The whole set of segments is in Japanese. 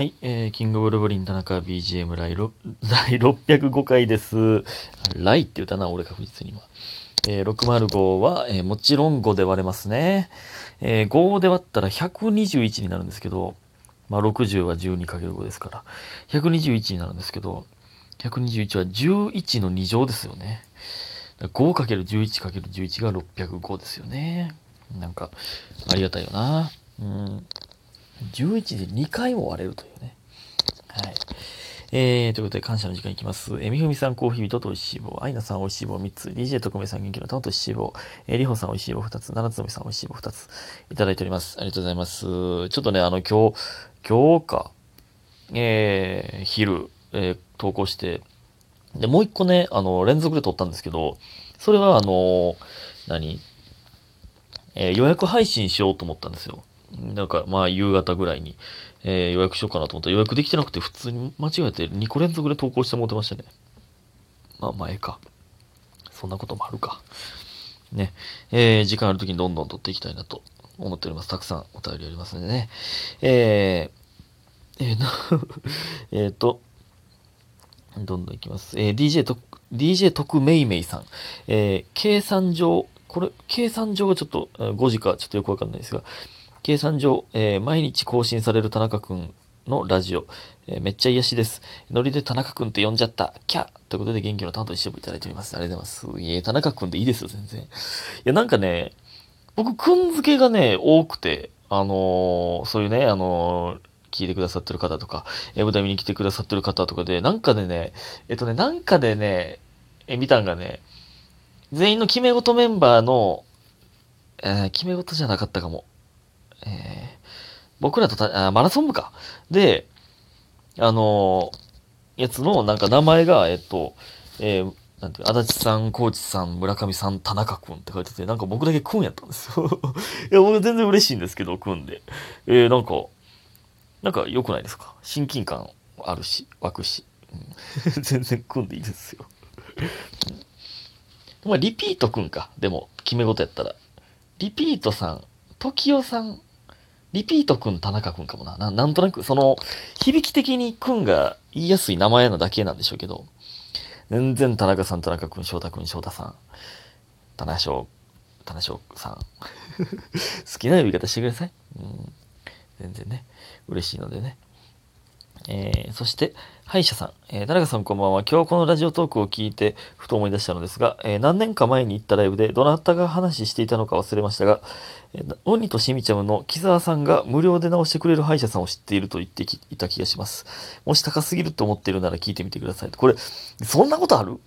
はい、えー、キングブルブリン田中 BGM 来 第605回です。来って言ったな、俺確実には。えー、605は、えーもちろん5で割れますね。えー、5で割ったら121になるんですけど、まあ、60は 12×5 ですから、121になるんですけど、121は11の2乗ですよね。5×11×11 が605ですよね。なんか、ありがたいよな。うん。11で2回も割れるというね。はい。えー、ということで、感謝の時間いきます。えみふみさん、コーヒー人とおいしい棒。あいなさん、おいしい棒3つ。DJ 特命さん、元気の玉とおいしい棒。えー、りほさん、おいしい棒2つ。七つのみさん、おいしい棒2つ。いただいております。ありがとうございます。ちょっとね、あの、今日、今日か、えー、昼、えー投稿して、で、もう一個ね、あの、連続で撮ったんですけど、それは、あの、何？えー予約配信しようと思ったんですよ。なんか、まあ、夕方ぐらいに、えー予約しようかなと思ったら予約できてなくて、普通に間違えて2個連続で投稿してもってましたね。まあ、前か。そんなこともあるか。ね。えー時間ある時にどんどん撮っていきたいなと思っております。たくさんお便りありますのでね。えー、えーな えーと、どんどんいきます。えー DJ と、DJ 特めいめいさん。えー計算上、これ、計算上がちょっと、5時かちょっとよくわかんないですが、計算上、えー毎日更新される田中くんのラジオ、えーめっちゃ癒しです。ノリで田中くんって呼んじゃった。キャということで元気の担当一緒いただいております。ありがとうございます。いえ、田中くんでいいですよ、全然。いや、なんかね、僕、くん付けがね、多くて、あのーそういうね、あの聞いてくださってる方とか、えー、舞台見に来てくださってる方とかで、なんかでね、えっとね、なんかでね、え、見たんがね、全員の決め事メンバーの、えー決め事じゃなかったかも。えー僕らとたあ、マラソン部か。で、あのーやつの、なんか名前が、えっと、えーなんていう、足立さん、高知さん、村上さん、田中くんって書いてて、なんか僕だけくんやったんですよ。いや、僕全然嬉しいんですけど、くんで。えーなんか、なんか良くないですか？親近感あるし、湧くし。うん 全然くんでいいですよ。まあ、リピートくんか。でも、決め事やったら。リピートさん、時代さん、リピートくん、田中くんかもな。ななんとなく、その、響き的にくんが言いやすい名前なだけなんでしょうけど、全然田中さん、田中くん、翔太くん、翔太さん、田中翔、田中翔さん。好きな呼び方してください。うん、全然ね、嬉しいのでね。えーそして、歯医者さん。えー、田中さんこんばんは。今日このラジオトークを聞いて、ふと思い出したのですが、えー何年か前に行ったライブで、どなたが話していたのか忘れましたが、えー、としみちゃむの木沢さんが無料で直してくれる歯医者さんを知っていると言ってきいた気がします。もし高すぎると思っているなら聞いてみてください。これ、そんなことある？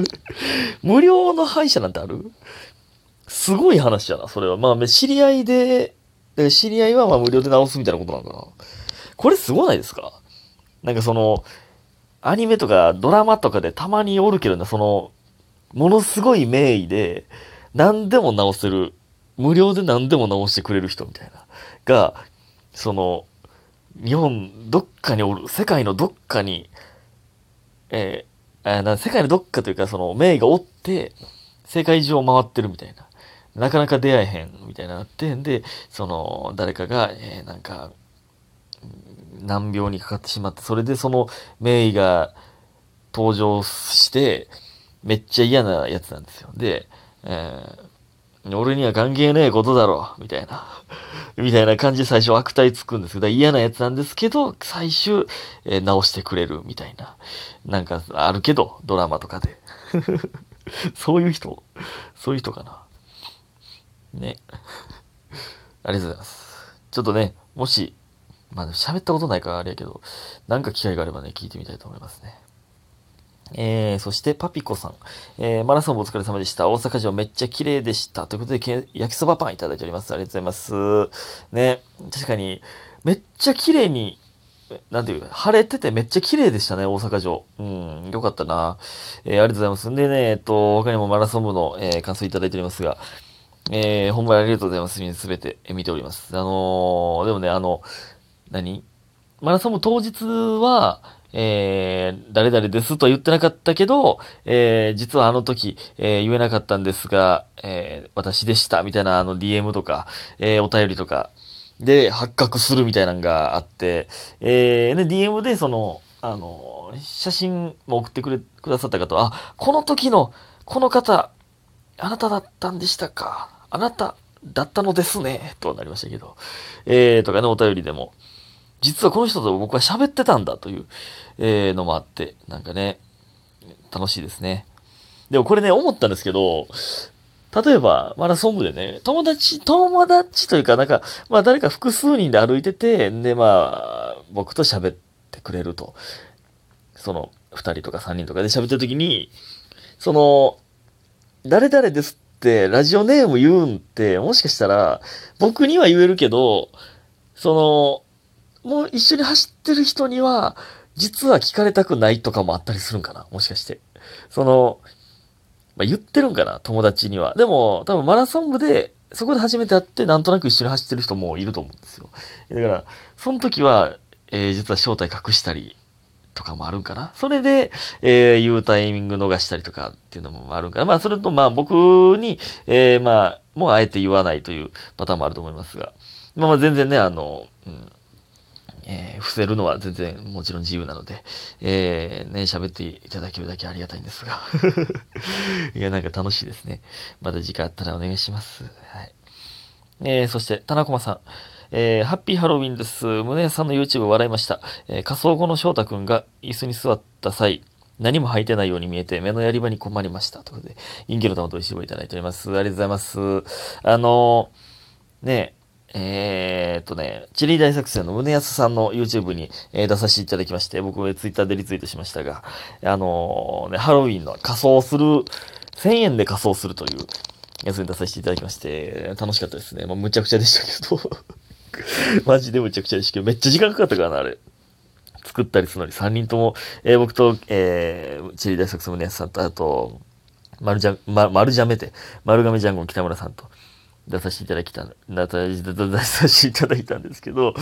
無料の歯医者なんてある？すごい話やな、それは。まあ、知り合いで、知り合いはま無料で直すみたいなことなのかな。これすごないですか？なんかその、アニメとかドラマとかでたまにおるけどね、その、ものすごい名医で、何でも直せる、無料で何でも直してくれる人みたいな、が、その、日本どっかにおる、世界のどっかに、えーあな世界のどっかというか、その、名医がおって、世界中を回ってるみたいな。なかなか出会えへんみたいななってんで、その、誰かが、えーなんか、難病にかかってしまって、それでその名医が登場して、めっちゃ嫌なやつなんですよ。で、えー俺には関係ねえことだろ、みたいな。みたいな感じで最初悪態つくんですけど、嫌なやつなんですけど、最終、えー直してくれるみたいな。なんかあるけど、ドラマとかで。そういう人、そういう人かな。ね。ありがとうございます。ちょっとね、もし、まあ喋ったことないからあれやけど、なんか機会があればね、聞いてみたいと思いますね。えー、そしてパピコさん。えー、マラソンもお疲れ様でした。大阪城めっちゃ綺麗でした。ということで、焼きそばパンいただいております。ありがとうございます。ね、確かに、めっちゃ綺麗に、なんていうか、晴れててめっちゃ綺麗でしたね、大阪城。うん、よかったな。えー、ありがとうございます。んでね、えっと、他にもマラソン部の、えー感想いただいておりますが、えー、ほんまありがとうございます。すべて見ております。あのーでもね、あの、何？マラソン部当日は、えー、誰々ですとは言ってなかったけど、えー、実はあの時、えー言えなかったんですが、えー私でした、みたいなあの DM とか、えーお便りとか、で、発覚するみたいなのがあって、えー、で、DM でその、あの、写真も送ってくれ、くださった方は、あ、この時の、この方、あなただったんでしたか。あなただったのですね。となりましたけど。えー、とかね、お便りでも、実はこの人と僕は喋ってたんだという、えー、のもあって、なんかね、楽しいですね。でもこれね、思ったんですけど、例えば、マラソン部でね、友達、友達というか、なんか、まあ誰か複数人で歩いてて、で、まあ、僕と喋ってくれると。その、二人とか三人とかで喋ってる時に、その、誰々ですって、ラジオネーム言うんって、もしかしたら、僕には言えるけど、その、もう一緒に走ってる人には、実は聞かれたくないとかもあったりするんかなもしかして。その、まあ、言ってるんかな友達には。でも、多分マラソン部で、そこで初めて会って、なんとなく一緒に走ってる人もいると思うんですよ。だから、その時は、えー実は正体隠したりとかもあるんかなそれで、えー言うタイミング逃したりとかっていうのもあるんかなまあ、それと、まあ、僕に、えーまあ、もうあえて言わないというパターンもあると思いますが。まあ、ま、全然ね、あの、うん、えー伏せるのは全然もちろん自由なので、えーね、喋っていただけるだけありがたいんですが。いや、なんか楽しいですね。また次回あったらお願いします。はい。えーそして、田中さん。えーハッピーハロウィンです。宗谷さんの YouTube 笑いました。えー仮装後の翔太くんが椅子に座った際、何も履いてないように見えて目のやり場に困りました。ということで、インゲル玉と石をいただいております。ありがとうございます。あのーねえーっとね、チリ大作戦の宗安さんの YouTube に、えー出させていただきまして、僕も Twitter でリツイートしましたが、あのーね、ハロウィンの仮装する、1000円で仮装するというやつに出させていただきまして、楽しかったですね。まあ、むちゃくちゃでしたけど。マジでむちゃくちゃでしたけど、めっちゃ時間かかったからな、あれ。作ったりするのに3人とも、えー僕と、えー、チリ大作戦の宗安さんと、あと、丸じゃ、ま、丸じゃめて、丸亀ジャンゴン北村さんと出させていただきた、出させていただいたんですけど、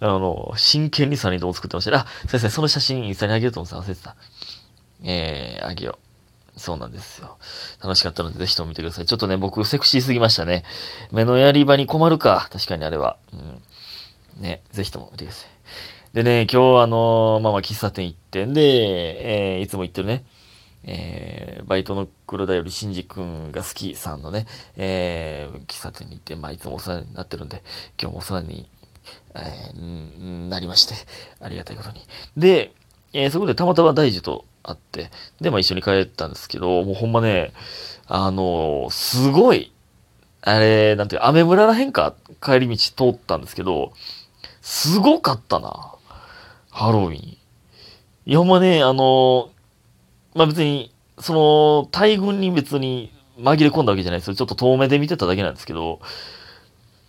あの、真剣に3人とも作ってました。あ、先生、その写真インスタにあげようと思ってた忘れてた。えー、あげよう。そうなんですよ。楽しかったので、ぜひとも見てください。ちょっとね、僕、セクシーすぎましたね。目のやり場に困るか。確かにあれは。うん。ね、ぜひとも見てください。でね、今日あのまあまあ喫茶店行ってんで、えーいつも行ってるね、えーバイトの黒田よりしんじくんが好きさんのね、えー喫茶店に行って、まあいつもお世話になってるんで、今日もお世話に、えーなりまして、ありがたいことに。で、えーそこでたまたま大樹と会って、で、まあ一緒に帰ったんですけど、もうほんまね、あのすごい、あれ、なんていうか、雨村らへんか帰り道通ったんですけど、すごかったな。ハロウィン。いや、ほんまね、あのまあ、別に、その、大群に別に紛れ込んだわけじゃないですよ。ちょっと遠目で見てただけなんですけど、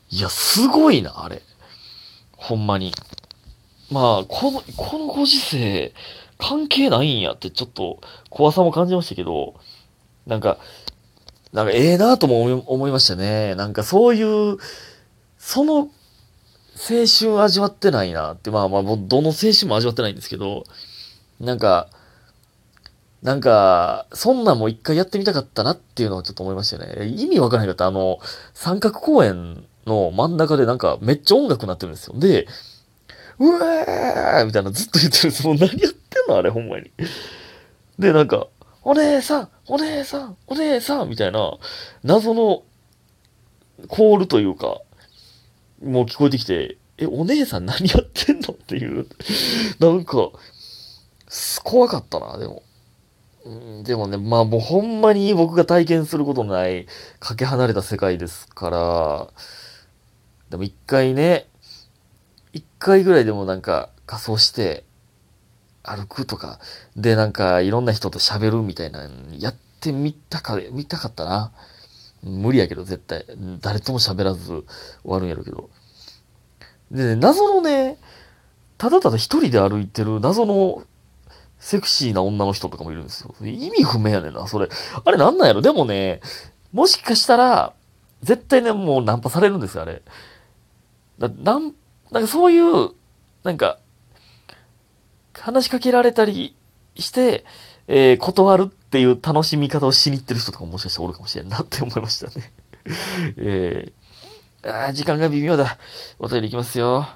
いや、すごいな、あれ。ほんまに。まあ、この、このご時世、関係ないんやってちょっと怖さも感じましたけど、なんか、なんかええなとも思い思いましたね。なんかそういう、その青春味わってないなって、まあまあ、どの青春も味わってないんですけど、なんか、なんか、そんなんも一回やってみたかったなっていうのをちょっと思いましたよね。意味わからなかった。あの、三角公園の真ん中でなんかめっちゃ音楽なってるんですよ。で、うわーみたいなずっと言ってるんです。もう何やってんのあれ、ほんまに。で、なんか、お姉さんお姉さんお姉さんみたいな、謎のコールというか、もう聞こえてきて、え、お姉さん何やってんの？っていう。なんか、怖かったな、でも。でもね、まあもうほんまに僕が体験することのない、かけ離れた世界ですから、でも一回ね、一回ぐらいでもなんか仮装して歩くとか、でなんかいろんな人と喋るみたいなやってみたか、見たかったな。無理やけど絶対。誰とも喋らず終わるんやろうけど。でね、謎のね、ただただ一人で歩いてる謎のセクシーな女の人とかもいるんですよ。意味不明やねんな、それ。あれなんなんやろ？でもね、もしかしたら、絶対ね、もうナンパされるんですよ、あれ。だなん、なんかそういう、なんか、話しかけられたりして、えー断るっていう楽しみ方をしに行ってる人とかももしかしたらおるかもしれんなって思いましたね。えーあ時間が微妙だ。お便りいきますよ。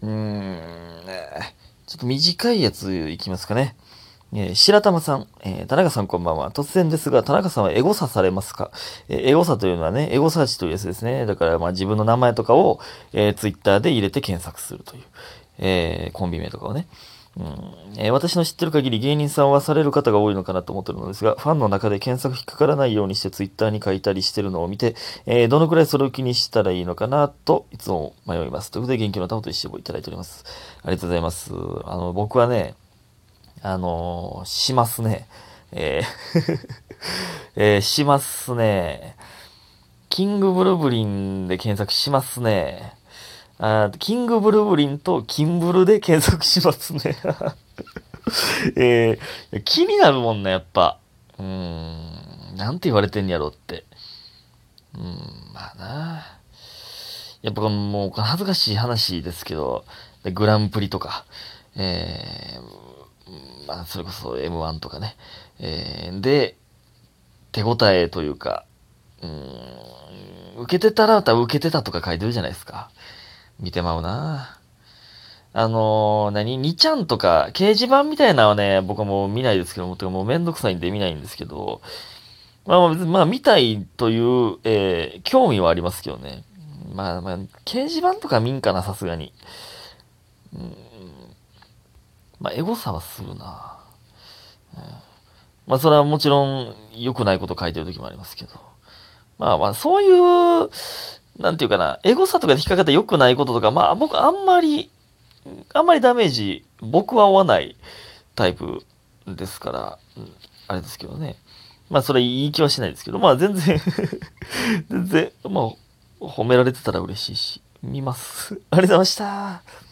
うーん、ちょっと短いやついきますかね。えー白玉さん、えー田中さんこんばんは。突然ですが、田中さんはエゴサされますか、えーエゴサというのはね、エゴサーチというやつですね。だから、まあ自分の名前とかを、えー、ツイッターで入れて検索するという、えーコンビ名とかをね。うんえー私の知ってる限り芸人さんはされる方が多いのかなと思ってるのですが、ファンの中で検索引っかからないようにしてツイッターに書いたりしてるのを見て、えーどのくらいそれを気にしたらいいのかなといつも迷います。ということで元気の玉と一緒をいただいております。ありがとうございます。あの、僕はね、あのーしますね。え えーしますね。キングブルブリンで検索しますね。あキングブルブリンとキンブルで検索しますね。えー気になるもんね、やっぱ。うん、なんて言われてんやろって。うん、まあな。やっぱこのもう恥ずかしい話ですけど、でグランプリとか、えー、まあそれこそ M1 とかね、えーで、手応えというか、うん、受けてたら、受けてたとか書いてるじゃないですか。見てまうなあのー、何 ?2 ちゃんとか、掲示板みたいなのはね、僕はもう見ないですけども、てかもうめんどくさいんで見ないんですけど、まあ別に、まあ見たいという、えー興味はありますけどね。まあまあ、掲示板とか見んかな、さすがに。うん、まあ、エゴサはするな、うんまあ、それはもちろん、良くないこと書いてる時もありますけど。まあまあ、そういう、なんていうかな、エゴサとかで引っかかった良くないこととか、まあ僕あんまり、あんまりダメージ、僕は負わないタイプですから、うんあれですけどね。まあそれ言い気はしないですけど、まあ全然 全然、まあ褒められてたら嬉しいし、見ます。ありがとうございました。